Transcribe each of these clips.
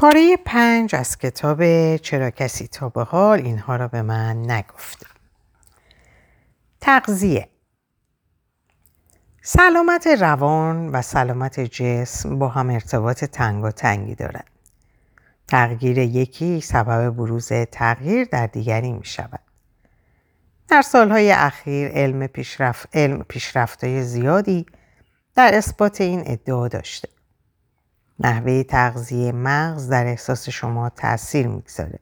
پاره پنج از کتاب چرا کسی تا به حال اینها را به من نگفته تغذیه سلامت روان و سلامت جسم با هم ارتباط تنگ و تنگی دارند. تغییر یکی سبب بروز تغییر در دیگری می شود. در سالهای اخیر علم پیشرفت علم پیشرفتهای زیادی در اثبات این ادعا داشته. نحوه تغذیه مغز در احساس شما تاثیر می‌گذاره.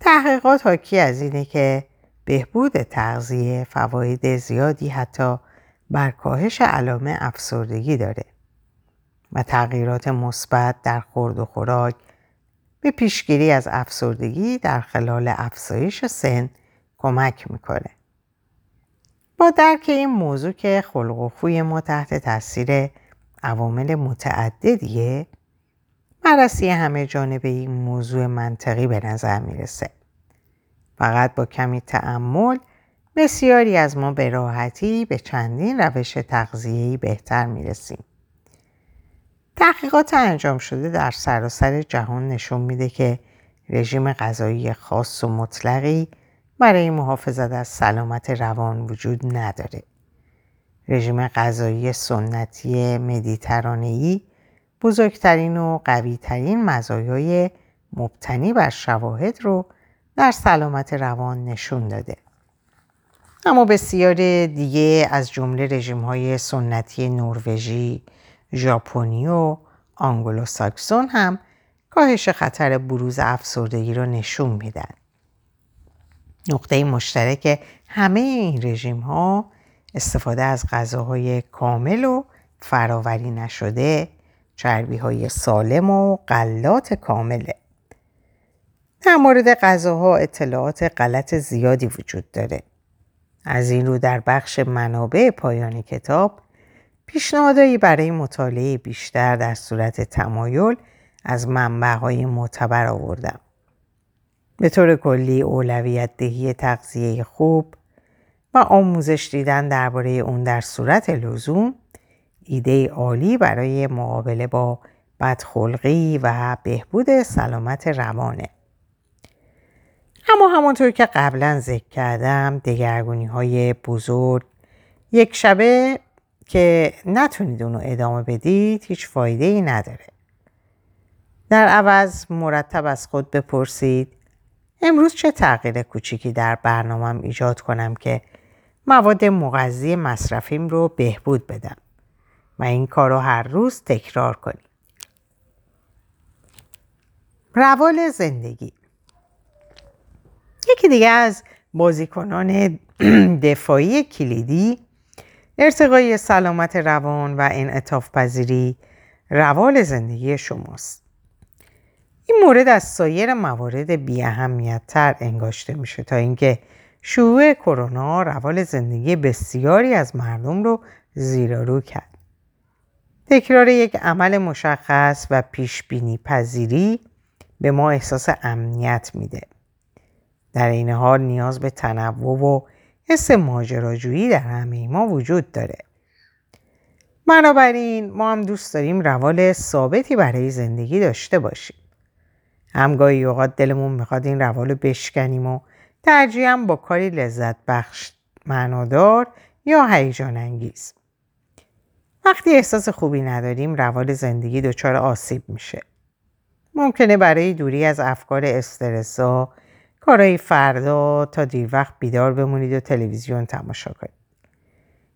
تحقیقات حاکی از اینه که بهبود تغذیه فواید زیادی حتی بر کاهش علامه افسردگی داره و تغییرات مثبت در خورد و خوراک به پیشگیری از افسردگی در خلال افزایش سن کمک می‌کنه. با درک این موضوع که خلق و خوی ما تحت تاثیر عوامل متعددیه بررسی همه جانبه این موضوع منطقی به نظر می‌رسه. فقط با کمی تعمل بسیاری از ما به راحتی به چندین روش تغذیه‌ای بهتر می‌رسیم. تحقیقات انجام شده در سراسر جهان نشون میده که رژیم غذایی خاص و مطلقی برای محافظت از سلامت روان وجود نداره. رژیم غذایی سنتی مدیترانه‌ای بزرگترین و قویترین مزایای مبتنی بر شواهد رو در سلامت روان نشون داده. اما بسیار دیگه از جمله رژیم های سنتی نروژی، ژاپنی و آنگلو ساکسون هم کاهش خطر بروز افسردگی رو نشون میدن. نقطه مشترک همه این رژیم ها استفاده از غذاهای کامل و فراوری نشده، چربی های سالم و غلات کامله. در مورد غذاها اطلاعات غلط زیادی وجود داره. از این رو در بخش منابع پایانی کتاب پیشنهادهایی برای مطالعه بیشتر در صورت تمایل از منبعهای معتبر آوردم. به طور کلی اولویت دهی تغذیه خوب و آموزش دیدن درباره اون در صورت لزوم ایده عالی برای مقابله با بدخلقی و بهبود سلامت روانه. اما همانطور که قبلا ذکر کردم دگرگونی های بزرگ یک شبه که نتونید اونو ادامه بدید هیچ فایده ای نداره. در عوض مرتب از خود بپرسید امروز چه تغییر کوچیکی در برنامهم ایجاد کنم که مواد مغذی مصرفیم رو بهبود بدم و این کار رو هر روز تکرار کنید. روال زندگی یکی دیگه از بازیکنان دفاعی کلیدی ارتقای سلامت روان و انعطاف پذیری روال زندگی شماست. این مورد از سایر موارد بی اهمیت تر انگاشته میشه تا اینکه شیوع کرونا روال زندگی بسیاری از مردم رو زیر رو کرد. تکرار یک عمل مشخص و پیش بینی پذیری به ما احساس امنیت میده. در این حال نیاز به تنوع و حس ماجراجویی در همه ما وجود داره. بنابراین ما هم دوست داریم روال ثابتی برای زندگی داشته باشیم. همگاهی اوقات دلمون می‌خواد این روال رو بشکنیم و ترجیحاً با کاری لذت بخش معنادار یا هیجان انگیز. وقتی احساس خوبی نداریم روال زندگی دچار آسیب میشه. ممکنه برای دوری از افکار استرسا کارهای فردا تا دیر وقت بیدار بمونید و تلویزیون تماشا کنید.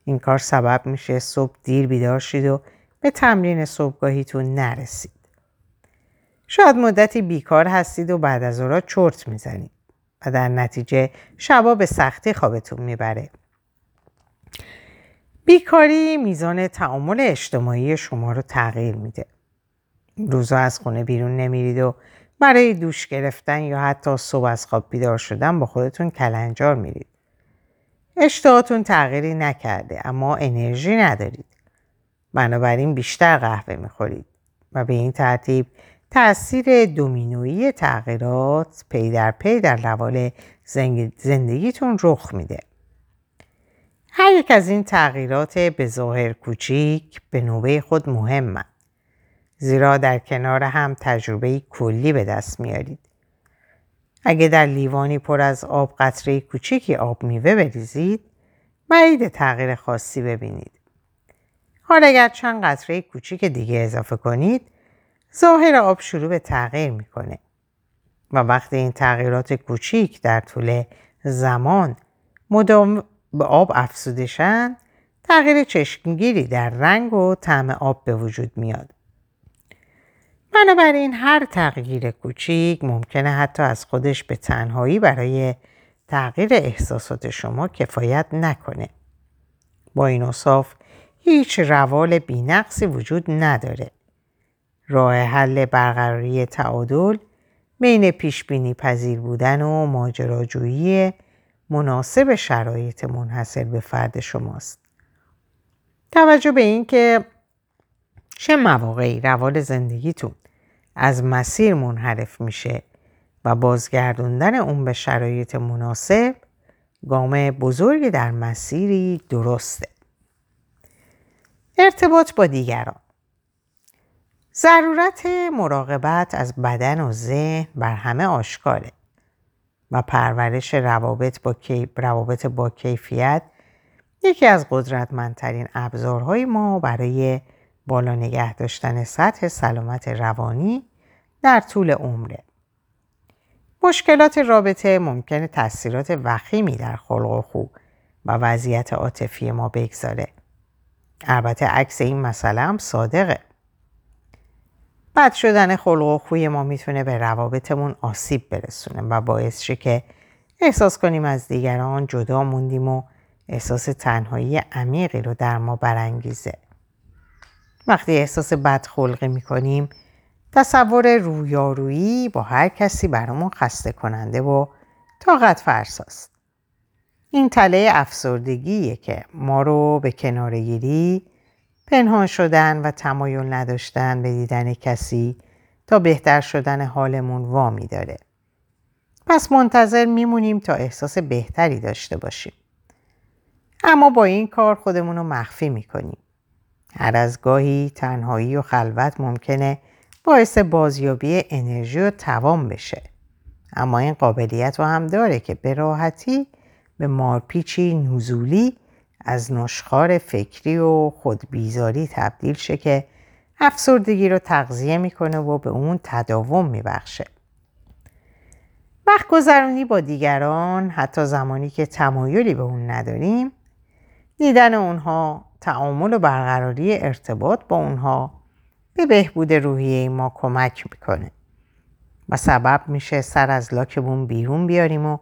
این کار سبب میشه صبح دیر بیدار شید و به تمرین صبحگاهیتون نرسید. شاید مدتی بیکار هستید و بعد از اورا چرت می‌زنید و در نتیجه شبا به سختی خوابتون می‌بره. بیکاری میزان تعامل اجتماعی شما رو تغییر میده. روزا از خونه بیرون نمیرید و برای دوش گرفتن یا حتی صبح از خواب بیدار شدن با خودتون کلنجار میرید. اشتهاتون تغییری نکرده اما انرژی ندارید. بنابراین بیشتر قهوه می‌خورید و به این ترتیب تاثیر دومینویی تغییرات پی در پی در روال زندگیتون رخ میده. هر یک از این تغییرات به ظاهر کوچیک به نوبه خود مهمند. زیرا در کنار هم تجربه کلی به دست میارید. اگه در لیوانی پر از آب قطره کوچیکی آب میوه بریزید بعید تغییر خاصی ببینید. حال اگر چند قطره کوچیک دیگه اضافه کنید ظاهر آب شروع به تغییر می‌کنه و وقتی این تغییرات کوچیک در طول زمان مدام به آب افزوده تغییر چشمگیری در رنگ و طعم آب به وجود میاد. بنابراین هر تغییر کوچیک ممکنه حتی از خودش به تنهایی برای تغییر احساسات شما کفایت نکنه. با این اصاف هیچ روال بینقصی وجود نداره. راه حل برقراری تعادل بین پیشبینی پذیر بودن و ماجراجویی مناسب شرایط منحصر به فرد شماست. توجه به اینکه چه مواقعی روال زندگیتون از مسیر منحرف میشه و بازگردوندن اون به شرایط مناسب گام بزرگی در مسیری درسته. ارتباط با دیگران ضرورت مراقبت از بدن و ذهن بر همه آشکاره و پرورش روابط با, روابط با کیفیت یکی از قدرتمندترین ابزارهای ما برای بالا نگه داشتن سطح سلامت روانی در طول عمره. مشکلات رابطه ممکنه تاثیرات وخیمی در خلق و خو و وضعیت عاطفی ما بگذاره. البته عکس این مسئله هم صادقه. بد شدن خلق و خوی ما می‌تونه به روابطمون آسیب برسونه و باعث شه که احساس کنیم از دیگران جدا موندیم و احساس تنهایی عمیقی رو در ما برانگیزه. وقتی احساس بدخلقی می‌کنیم تصور رویارویی با هر کسی برامون خسته کننده و طاقت فرساست. این تله افسردگیه که ما رو به کنارگیری پنهان شدن و تمایل نداشتن به دیدن کسی تا بهتر شدن حالمون وامی داره. پس منتظر میمونیم تا احساس بهتری داشته باشیم. اما با این کار خودمون رو مخفی می‌کنیم. هر از گاهی تنهایی و خلوت ممکنه باعث بازیابی انرژی و توان بشه. اما این قابلیت رو هم داره که به راحتی به مارپیچی نزولی از نشخار فکری و خودبیزاری تبدیل شه که افسردگی رو تغذیه می‌کنه و به اون تداوم میبخشه. وقت گذرانی با دیگران حتی زمانی که تمایلی به اون نداریم دیدن اونها تعامل و برقراری ارتباط با اونها به بهبود روحیه ما کمک می‌کنه و سبب میشه سر از لاکمون بیرون بیاریم و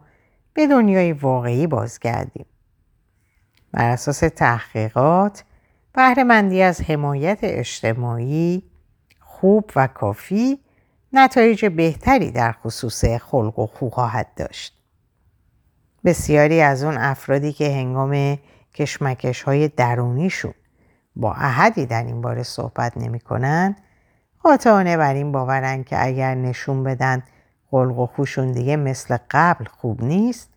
به دنیای واقعی بازگردیم. بر اساس تحقیقات بهرهمندی از حمایت اجتماعی خوب و کافی نتایج بهتری در خصوص خلق و خو خواهد داشت. بسیاری از اون افرادی که هنگام کشمکش های درونیشون با احدی در این باره صحبت نمی کنن قاطعانه بر این باورن که اگر نشون بدن خلق و خوشون دیگه مثل قبل خوب نیست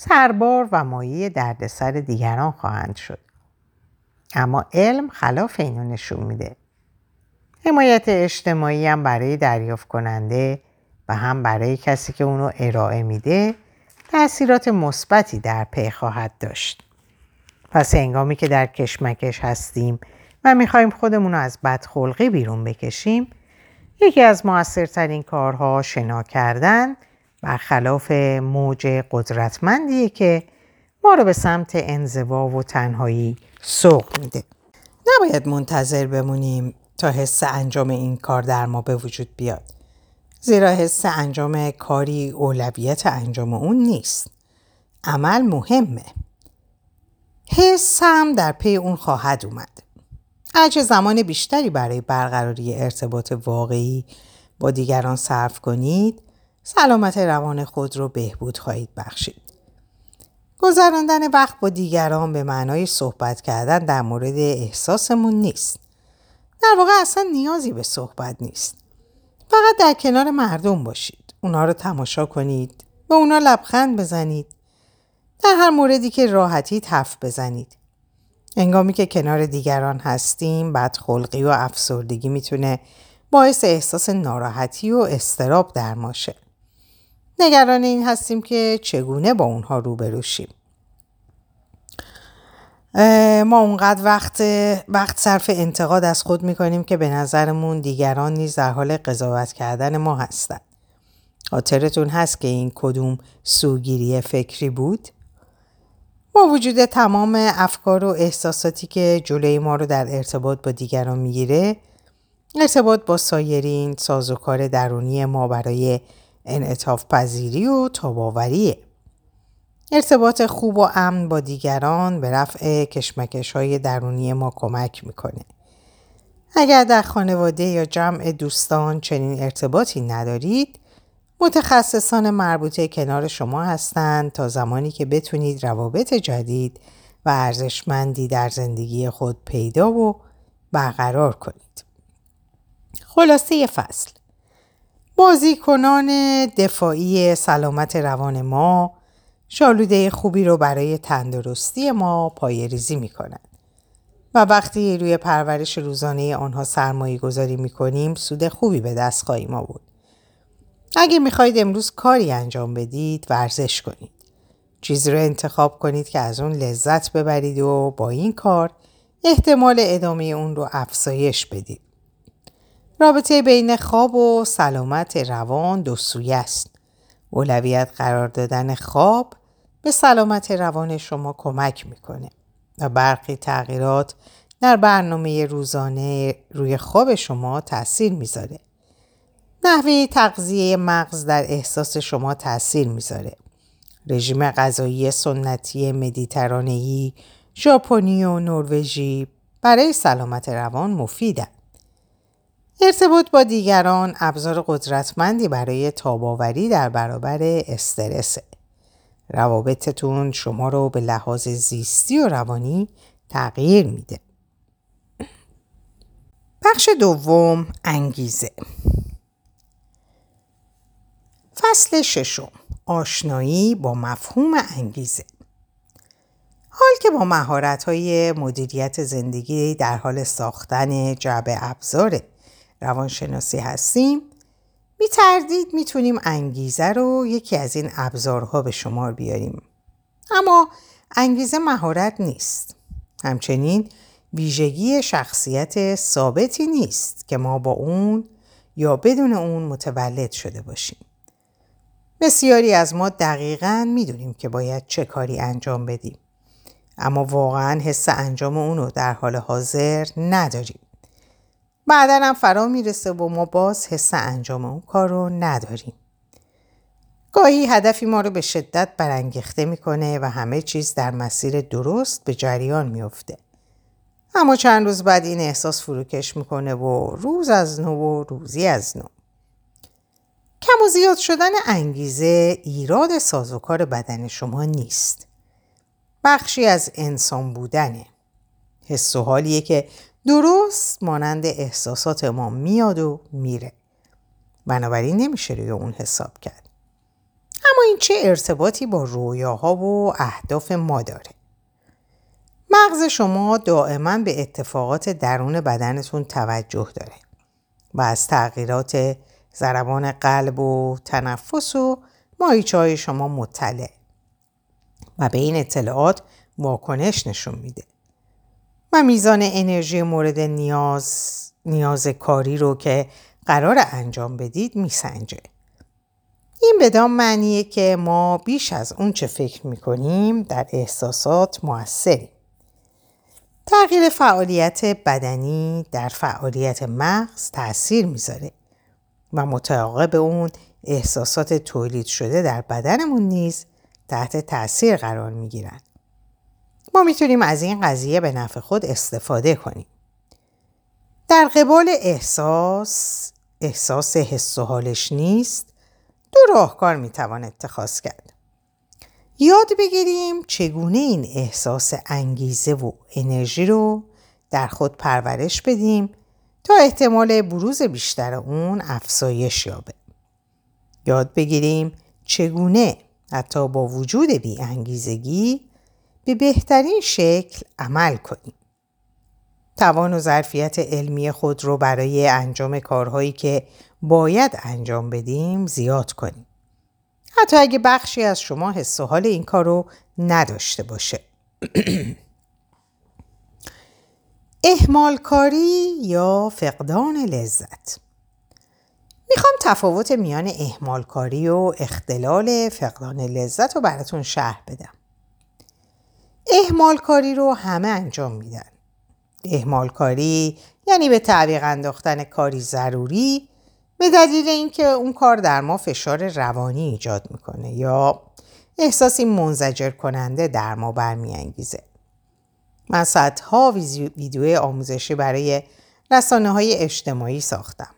سربار و مایه دردسر دیگران خواهند شد. اما علم خلاف اینو نشون میده. حمایت اجتماعی هم برای دریافت کننده و هم برای کسی که اونو ارائه میده تاثیرات مثبتی در پی خواهد داشت. پس هنگامی که در کشمکش هستیم و می‌خوایم خودمون رو از بدخلقی بیرون بکشیم یکی از موثرترین کارها شنا کردن برخلاف موج قدرتمندیه که ما رو به سمت انزوا و تنهایی سوق میده. نباید منتظر بمونیم تا حس انجام این کار در ما به وجود بیاد. زیرا حس انجام کاری اولویت انجام اون نیست. عمل مهمه. حس هم در پی اون خواهد اومد. هرچه زمان بیشتری برای برقراری ارتباط واقعی با دیگران صرف کنید سلامت روان خود رو بهبود خواهید بخشید. گذراندن وقت با دیگران به معنای صحبت کردن در مورد احساسمون نیست. در واقع اصلا نیازی به صحبت نیست. فقط در کنار مردم باشید. اونا رو تماشا کنید. به اونا لبخند بزنید. در هر موردی که راحتی حرف بزنید. انگامی که کنار دیگران هستیم بدخلقی و افسردگی می‌تونه باعث احساس ناراحتی و استراب در ماشه. نگران این هستیم که چگونه با اونها روبرو شیم. ما اونقدر وقت وقت صرف انتقاد از خود می‌کنیم که به نظرمون دیگران نیز در حال قضاوت کردن ما هستند. خاطرتون هست که این کدوم سوگیری فکری بود؟ با وجود تمام افکار و احساساتی که جلوی ما رو در ارتباط با دیگران می‌گیره ارتباط با سایرین سازوکار درونی ما برای انعطاف پذیری و تاباوریه. ارتباط خوب و امن با دیگران به رفع کشمکش های درونی ما کمک می‌کنه. اگر در خانواده یا جمع دوستان چنین ارتباطی ندارید متخصصان مربوطه کنار شما هستند تا زمانی که بتونید روابط جدید و ارزشمندی در زندگی خود پیدا و برقرار کنید. خلاصه فصل بازیکنان دفاعی سلامت روان ما شالوده خوبی رو برای تندرستی ما پای ریزی می کنند. و وقتی روی پرورش روزانه آنها سرمایه گذاری می کنیم سود خوبی به دست خواهیم آورد. اگه می‌خواهید امروز کاری انجام بدید ورزش کنید. چیزی رو انتخاب کنید که از اون لذت ببرید و با این کار احتمال ادامه اون رو افزایش بدید. رابطه بین خواب و سلامت روان دو سوی است. اولویت قرار دادن خواب به سلامت روان شما کمک می‌کنه و برخی تغییرات در برنامه روزانه روی خواب شما تاثیر می‌ذاره. نحوه تغذیه مغز در احساس شما تاثیر می‌ذاره. رژیم غذایی سنتی مدیترانه‌ای، ژاپنی و نروژی برای سلامت روان مفیدن. ارتباط با دیگران ابزار قدرتمندی برای تاباوری در برابر استرسه. روابطتون شما رو به لحاظ زیستی و روانی تغییر میده. بخش دوم انگیزه فصل ششم آشنایی با مفهوم انگیزه حال که با مهارت های مدیریت زندگی در حال ساختن جعب ابزار روانشناسی هستیم بی تردید می‌تونیم انگیزه رو یکی از این ابزارها به شمار بیاریم. اما انگیزه مهارت نیست. همچنین ویژگی شخصیت ثابتی نیست که ما با اون یا بدون اون متولد شده باشیم. بسیاری از ما دقیقا می‌دونیم که باید چه کاری انجام بدیم. اما واقعا حس انجام اون رو در حال حاضر نداریم. بعدا هم فرا می‌رسه و ما باز حس انجام اون کار رو نداریم. گاهی هدفی ما رو به شدت برانگیخته می‌کنه و همه چیز در مسیر درست به جریان میفته. اما چند روز بعد این احساس فروکش می‌کنه و روز از نو و روزی از نو. کم و زیاد شدن انگیزه ایراد سازوکار بدن شما نیست. بخشی از انسان بودنه. حس و حالیه که درست مانند احساسات ما میاد و میره. بنابراین نمیشه روی اون حساب کرد. اما این چه ارتباطی با رویاها و اهداف ما داره؟ مغز شما دائما به اتفاقات درون بدنتون توجه داره و از تغییرات ضربان قلب و تنفس و مایچه های شما مطلع و به این اطلاعات واکنش نشون میده. و میزان انرژی مورد نیاز نیاز کاری رو که قرار انجام بدید میسنجه. این بدان معنیه که ما بیش از اون چه فکر می‌کنیم در احساسات موثریم. تغییر فعالیت بدنی در فعالیت مغز تاثیر می‌ذاره و متعاقب اون احساسات تولید شده در بدنمون نیز تحت تاثیر قرار می‌گیرند. می‌تونیم از این قضیه به نفع خود استفاده کنیم. در قبال احساس احساس حس و حالش نیست دو راهکار می‌توان اتخاذ کرد. یاد بگیریم چگونه این احساس انگیزه و انرژی رو در خود پرورش بدیم تا احتمال بروز بیشتر اون افزایش یابه. یاد بگیریم چگونه حتی با وجود بی انگیزگی به بهترین شکل عمل کنیم. توان و ظرفیت علمی خود رو برای انجام کارهایی که باید انجام بدیم زیاد کنیم. حتی اگه بخشی از شما حس و حال این کار رو نداشته باشه. احمال کاری یا فقدان لذت می‌خوام تفاوت میان احمال کاری و اختلال فقدان لذت رو براتون شرح بدم. احمال کاری رو همه انجام میدن. احمال کاری یعنی به تعویق انداختن کاری ضروری به دلیل اینکه اون کار در ما فشار روانی ایجاد می‌کنه یا احساسی منزجر کننده در ما برمیانگیزه. من صدها ویدیو آموزشی برای رسانه های اجتماعی ساختم.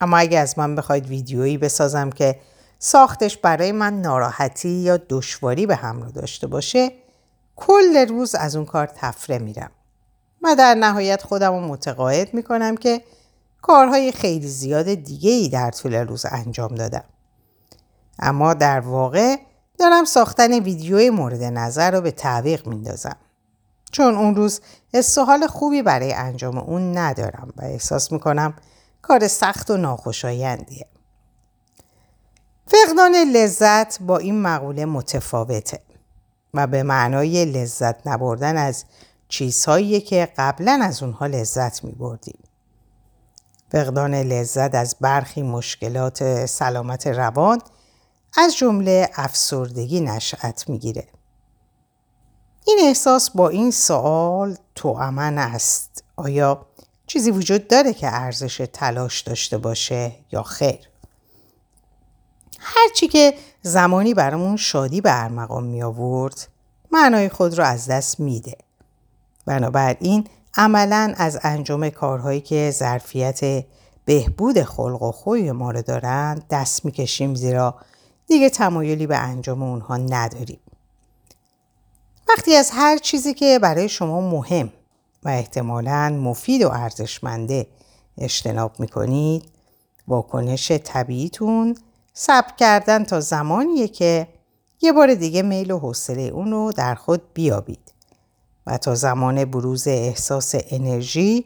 اما اگه از من بخواید ویدیویی بسازم که ساختش برای من ناراحتی یا دشواری به همراه داشته باشه کل روز از اون کار تفره میرم. و در نهایت خودم رو متقاعد می‌کنم که کارهای خیلی زیاد دیگه ای در طول روز انجام دادم. اما در واقع دارم ساختن ویدیوی مورد نظر رو به تعویق میندازم. چون اون روز حس حال خوبی برای انجام اون ندارم و احساس می‌کنم کار سخت و ناخوشایندیه. فقدان لذت با این مقوله متفاوته و به معنای لذت نبردن از چیزهایی که قبلا از اونها لذت می بردیم. فقدان لذت از برخی مشکلات سلامت روان از جمله افسردگی نشأت می‌گیره. این احساس با این سوال توامن است. آیا چیزی وجود داره که ارزش تلاش داشته باشه یا خیر؟ هرچی که زمانی برامون شادی به ارمغان می آورد معنای خود رو از دست میده. بنابراین عملا از انجام کارهایی که ظرفیت بهبود خلق و خوی ما رو دارند دست می‌کشیم زیرا دیگه تمایلی به انجام اونها نداریم. وقتی از هر چیزی که برای شما مهم و احتمالا مفید و ارزشمنده اجتناب می‌کنید واکنش طبیعیتون صبر کردن تا زمانیه که یه بار دیگه میل و حوصله اون رو در خود بیابید و تا زمان بروز احساس انرژی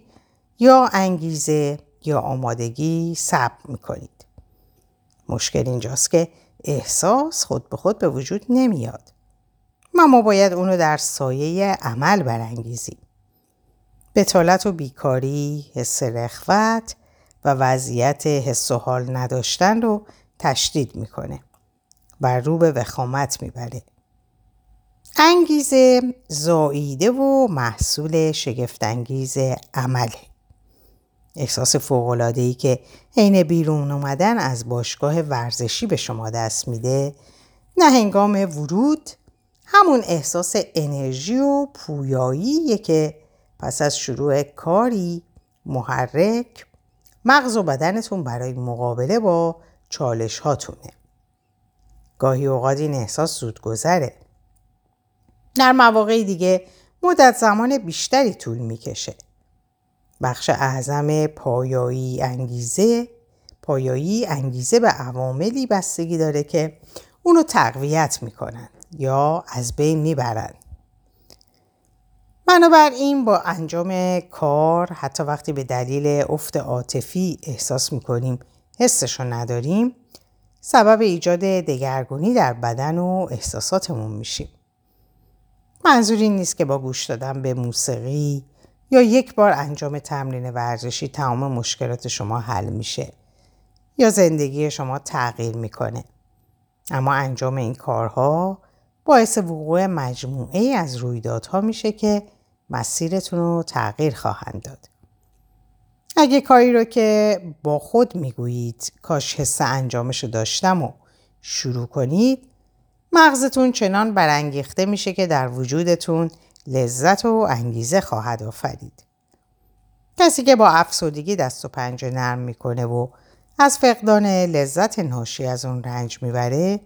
یا انگیزه یا آمادگی صبر می‌کنید. مشکل اینجاست که احساس خود به خود به وجود نمیاد. و ما باید اونو در سایه عمل برانگیزیم. بتالت و بیکاری، حس رخوت و وضعیت حس و حال نداشتن رو تشدید می‌کنه و رو به وخامت می‌بره. انگیزه زاییده و محصول شگفتانگیز عمله. احساس فوق‌العاده‌ای که عین بیرون اومدن از باشگاه ورزشی به شما دست میده نه هنگام ورود همون احساس انرژی و پویایی که پس از شروع کاری محرک مغز و بدنتون برای مقابله با چالش هاتونه. گاهی اوقات این احساس زود گذره. در مواقع دیگه مدت زمان بیشتری طول می‌کشه. بخش اعظم پایایی انگیزه پایایی انگیزه به عواملی بستگی داره که اونو تقویت می‌کنن یا از بین می‌برن. بنابراین با انجام کار حتی وقتی به دلیل افت عاطفی احساس می‌کنیم حسشو نداریم سبب ایجاد دگرگونی در بدن و احساساتمون میشیم. منظور این نیست که با گوش دادن به موسیقی یا یک بار انجام تمرین ورزشی تمام مشکلات شما حل میشه یا زندگی شما تغییر می‌کنه. اما انجام این کارها باعث وقوع مجموعه از رویدادها میشه که مسیرتون رو تغییر خواهند داد. اگه کاری رو که با خود می‌گویید کاش حس انجامش رو داشتم و شروع کنید مغزتون چنان برانگیخته میشه که در وجودتون لذت و انگیزه خواهد آفرید. کسی که با افسردگی دست و پنجه نرم می‌کنه و از فقدان لذت ناشی از اون رنج می‌بره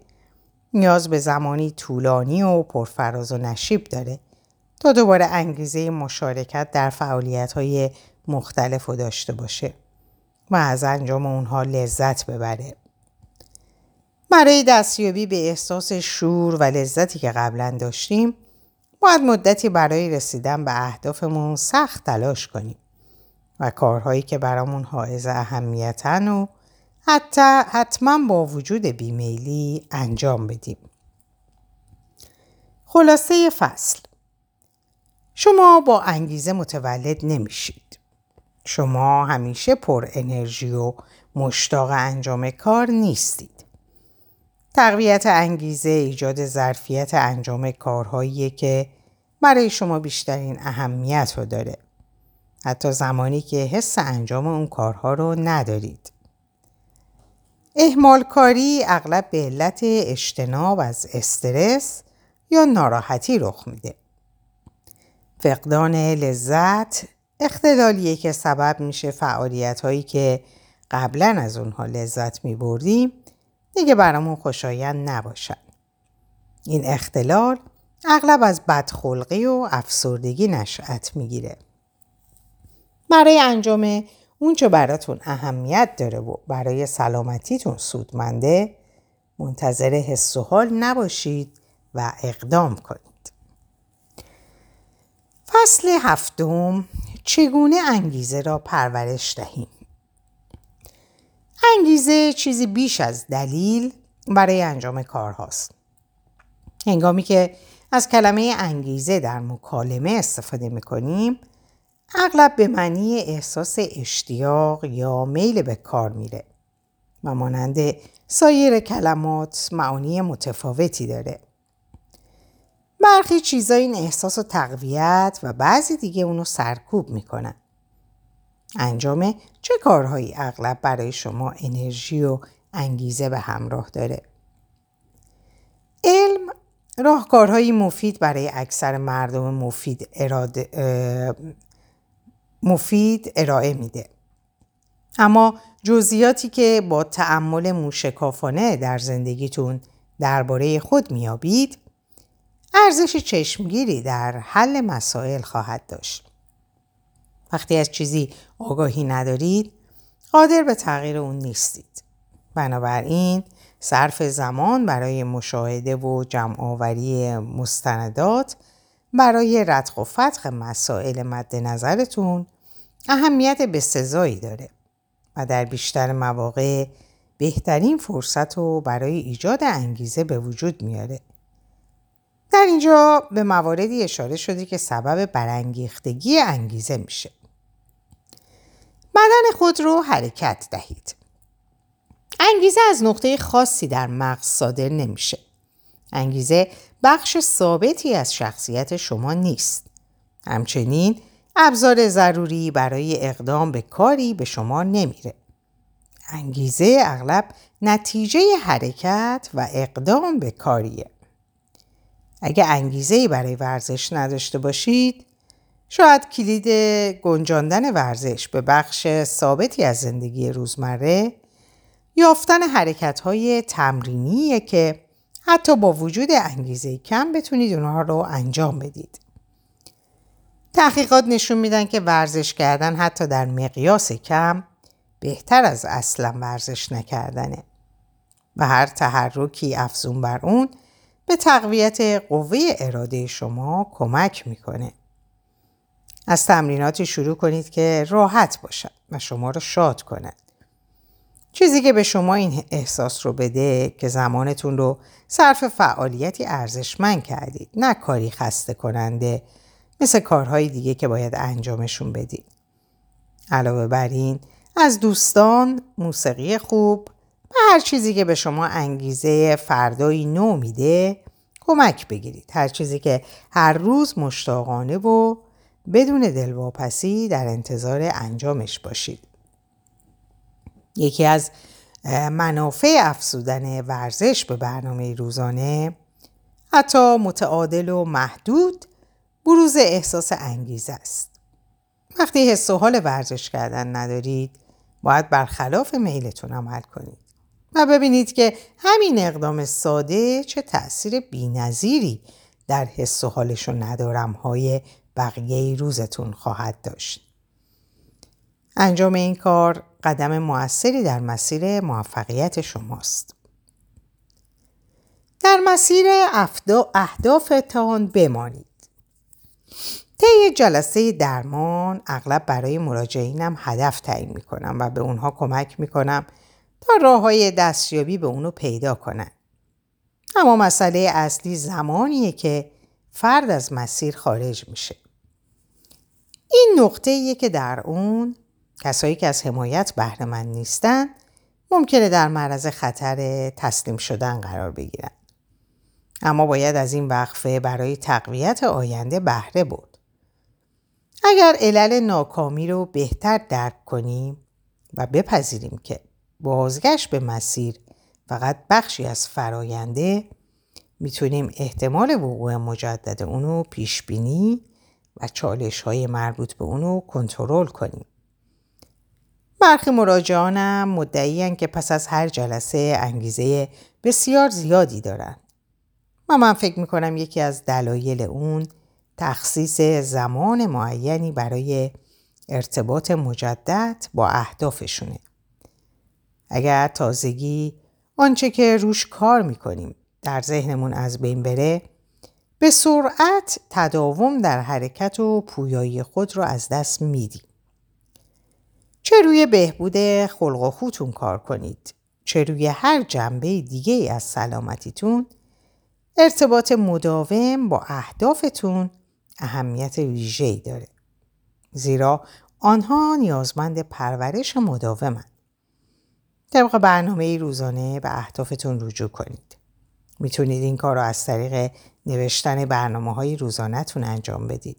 نیاز به زمانی طولانی و پرفراز و نشیب داره تا دوباره انگیزه مشارکت در فعالیت های مختلف رو داشته باشه و از انجام اونها لذت ببره. برای دستیابی به احساس شور و لذتی که قبلا داشتیم باید مدتی برای رسیدن به اهدافمون سخت تلاش کنیم. و کارهایی که برامون حائز اهمیتن و حتی حتما با وجود بیمیلی انجام بدیم. خلاصه فصل شما با انگیزه متولد نمیشید. شما همیشه پر انرژی و مشتاق انجام کار نیستید. تقویت انگیزه ایجاد ظرفیت انجام کارهایی که برای شما بیشترین اهمیت رو داره. حتی زمانی که حس انجام اون کارها رو ندارید. احمال کاری اغلب به علت اجتناب از استرس یا ناراحتی رخ میده. فقدان لذت اختلالیه که سبب میشه فعالیت هایی که قبلا از اونها لذت می بردیم دیگه برامون خوشایند نباشن. این اختلال اغلب از بدخلقی و افسردگی نشأت می‌گیره. برای انجام اون چه براتون اهمیت داره و برای سلامتیتون سودمنده منتظر حس و حال نباشید و اقدام کنید. فصل هفتم چگونه انگیزه را پرورش دهیم؟ انگیزه چیزی بیش از دلیل برای انجام کار هاست. هنگامی که از کلمه انگیزه در مکالمه استفاده می‌کنیم اغلب به معنی احساس اشتیاق یا میل به کار میره و مانند سایر کلمات معانی متفاوتی داره. برخی چیزا این احساس و تقویت و بعضی دیگه اونو سرکوب می‌کنن. انجام چه کارهایی اغلب برای شما انرژی و انگیزه به همراه داره؟ علم راهکارهایی مفید برای اکثر مردم مفید, اراده، مفید ارائه میده. اما جزئیاتی که با تعمل موشکافانه در زندگیتون درباره خود میابید ارزش چشمگیری در حل مسائل خواهد داشت. وقتی از چیزی آگاهی ندارید قادر به تغییر اون نیستید. بنابراین صرف زمان برای مشاهده و جمعآوری مستندات برای ردخ و فتح مسائل مد نظرتون اهمیت بسزایی داره و در بیشتر مواقع بهترین فرصت رو برای ایجاد انگیزه به وجود میاره. در اینجا به مواردی اشاره شده که سبب برانگیختگی انگیزه میشه. بدن خود رو حرکت دهید. انگیزه از نقطه خاصی در مغز صادر نمیشه. انگیزه بخش ثابتی از شخصیت شما نیست. همچنین ابزار ضروری برای اقدام به کاری به شما نمیره. انگیزه اغلب نتیجه حرکت و اقدام به کاریه. اگه انگیزه برای ورزش نداشته باشید شاید کلید گنجاندن ورزش به بخش ثابتی از زندگی روزمره یافتن حرکت های تمرینیه که حتی با وجود انگیزه کم بتونید اونها رو انجام بدید. تحقیقات نشون میدن که ورزش کردن حتی در مقیاس کم بهتر از اصلا ورزش نکردنه و هر تحرکی افزون بر اون به تقویت قوه اراده شما کمک می‌کنه. از تمریناتی شروع کنید که راحت باشد و شما رو شاد کند. چیزی که به شما این احساس رو بده که زمانتون رو صرف فعالیتی ارزشمند کردید نه کاری خسته کننده مثل کارهای دیگه که باید انجامشون بدید. علاوه بر این از دوستان، موسیقی خوب و هر چیزی که به شما انگیزه فردایی نو میده کمک بگیرید. هر چیزی که هر روز مشتاقانه و بدون دلواپسی در انتظار انجامش باشید. یکی از منافع افزودن ورزش به برنامه روزانه حتی متعادل و محدود بروز احساس انگیزه است. وقتی حس و حال ورزش کردن ندارید باید برخلاف میلتون عمل کنید و ببینید که همین اقدام ساده چه تأثیر بینظیری در حس و حالش و ندارم های بقیه روزتون خواهد داشت. انجام این کار قدم موثری در مسیر موفقیت شماست. در مسیر اهدافتان بمانید. طی جلسه درمان اغلب برای مراجعینم هدف تعیین می‌کنم و به اونها کمک می‌کنم تا راه های دستیابی به اونو پیدا کنن. اما مسئله اصلی زمانیه که فرد از مسیر خارج میشه. این نقطه که در اون کسایی که از حمایت بهره من نیستن ممکنه در معرض خطر تسلیم شدن قرار بگیرن. اما باید از این وقفه برای تقویت آینده بهره برد. اگر علل ناکامی رو بهتر درک کنیم و بپذیریم که بازگشت به مسیر فقط بخشی از فراینده می‌تونیم احتمال وقوع مجدد اونو پیش بینی و چالش های مربوط به اونو کنترل کنیم. برخی مراجعانم مدعیان که پس از هر جلسه انگیزه بسیار زیادی دارن. و من فکر می‌کنم یکی از دلایل اون تخصیص زمان معینی برای ارتباط مجدد با اهدافشونه. اگر تازگی آنچه که روش کار می‌کنیم در ذهنمون از بین بره به سرعت تداوم در حرکت و پویایی خود رو از دست میدیم. چه روی بهبود خلق و خوتون کار کنید چه روی هر جنبه دیگه از سلامتیتون ارتباط مداوم با اهدافتون اهمیت ویژه‌ای داره. زیرا آنها نیازمند پرورش مداومند. طبق برنامه روزانه به اهدافتون رجوع کنید. می‌تونید این کار رو از طریق نوشتن برنامه های روزانهتون انجام بدید.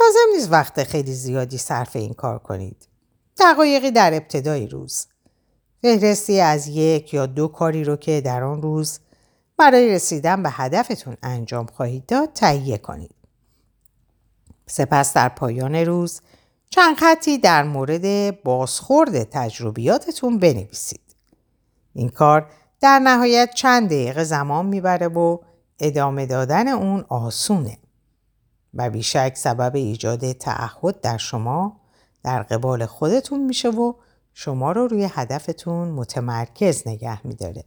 لازم نیست وقت خیلی زیادی صرف این کار کنید. دقایقی در ابتدای روز. فهرستی از یک یا دو کاری رو که در آن روز برای رسیدن به هدفتون انجام خواهید داد تهیه کنید. سپس در پایان روز چند خطی در مورد بازخورد تجربیاتتون بنویسید. این کار در نهایت چند دقیقه زمان می‌بره و ادامه دادن اون آسونه و بیشک سبب ایجاد تعهد در شما در قبال خودتون میشه و شما رو روی هدفتون متمرکز نگه میداره.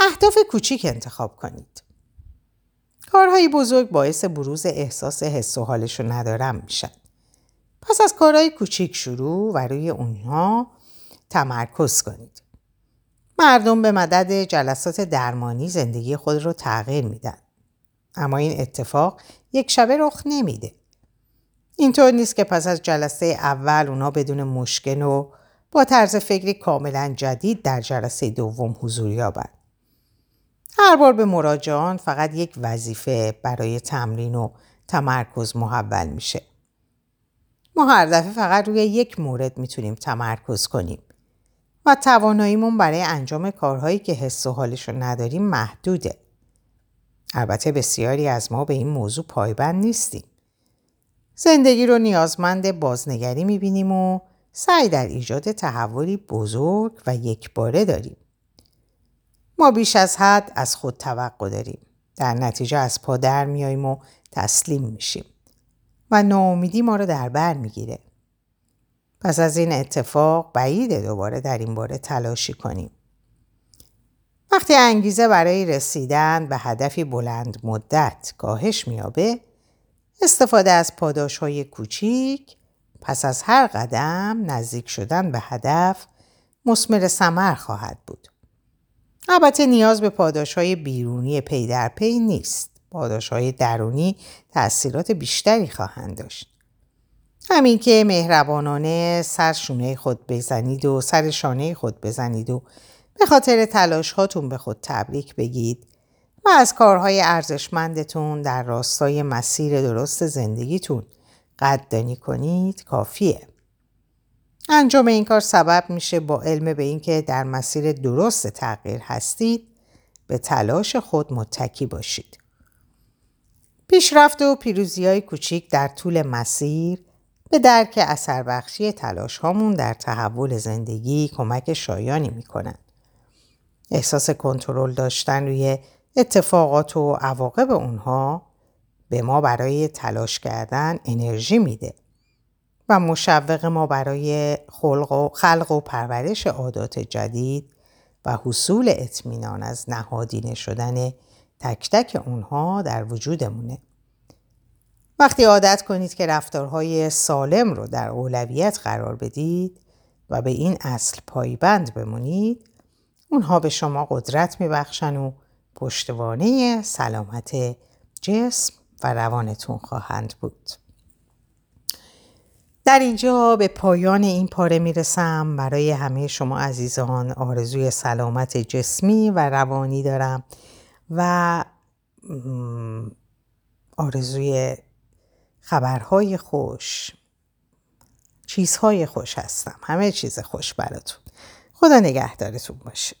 اهداف کوچیک انتخاب کنید. کارهای بزرگ باعث بروز احساس حس و حالش ندارم میشن. پس از کارهای کوچیک شروع و روی اونها تمرکز کنید. مردم به مدد جلسات درمانی زندگی خود رو تغییر میدن. اما این اتفاق یک شبه رخ نمیده. اینطور نیست که پس از جلسه اول اونا بدون مشکل و با طرز فکری کاملا جدید در جلسه دوم حضور یابند. هر بار به مراجعان فقط یک وظیفه برای تمرین و تمرکز محول میشه. ما هر دفعه فقط روی یک مورد می‌تونیم تمرکز کنیم و تواناییمون برای انجام کارهایی که حس و حالش رو نداریم محدوده. البته بسیاری از ما به این موضوع پایبند نیستیم. زندگی رو نیازمند بازنگری می‌بینیم و سعی در ایجاد تحولی بزرگ و یکباره داریم. ما بیش از حد از خود توقع داریم. در نتیجه از پا در میاییم و تسلیم میشیم. و ناامیدی ما رو در بر می‌گیره. پس از این اتفاق بعید دوباره در این باره تلاشی کنیم. وقتی انگیزه برای رسیدن به هدفی بلند مدت کاهش میابه استفاده از پاداش های کوچیک پس از هر قدم نزدیک شدن به هدف مسمر سمر خواهد بود. البته نیاز به پاداش های بیرونی پی در پی نیست. پاداش های درونی تأثیرات بیشتری خواهند داشت. همین که مهربانانه سر شونه خود بزنید و سر شانه خود بزنید و به خاطر تلاش هاتون به خود تبریک بگید و از کارهای ارزشمندتون در راستای مسیر درست زندگیتون قدردانی کنید کافیه. انجام این کار سبب میشه با علم به اینکه در مسیر درست تغییر هستید به تلاش خود متکی باشید. پیشرفت و پیروزی های کوچیک در طول مسیر به درک اثر بخشی تلاش هامون در تحول زندگی کمک شایانی می‌کنن. احساس کنترل داشتن روی اتفاقات و عواقب اونها به ما برای تلاش کردن انرژی میده و مشوق ما برای خلق و, خلق و پرورش عادات جدید و حصول اطمینان از نهادینه شدن تک تک اونها در وجودمونه. وقتی عادت کنید که رفتارهای سالم رو در اولویت قرار بدید و به این اصل پایبند بمونید اونها به شما قدرت میبخشن و پشتوانه سلامت جسم و روانتون خواهند بود. در اینجا به پایان این پاره می‌رسم. برای همه شما عزیزان آرزوی سلامت جسمی و روانی دارم و آرزوی خبرهای خوش چیزهای خوش هستم. همه چیز خوش براتون. خدا نگهدارتون باشه.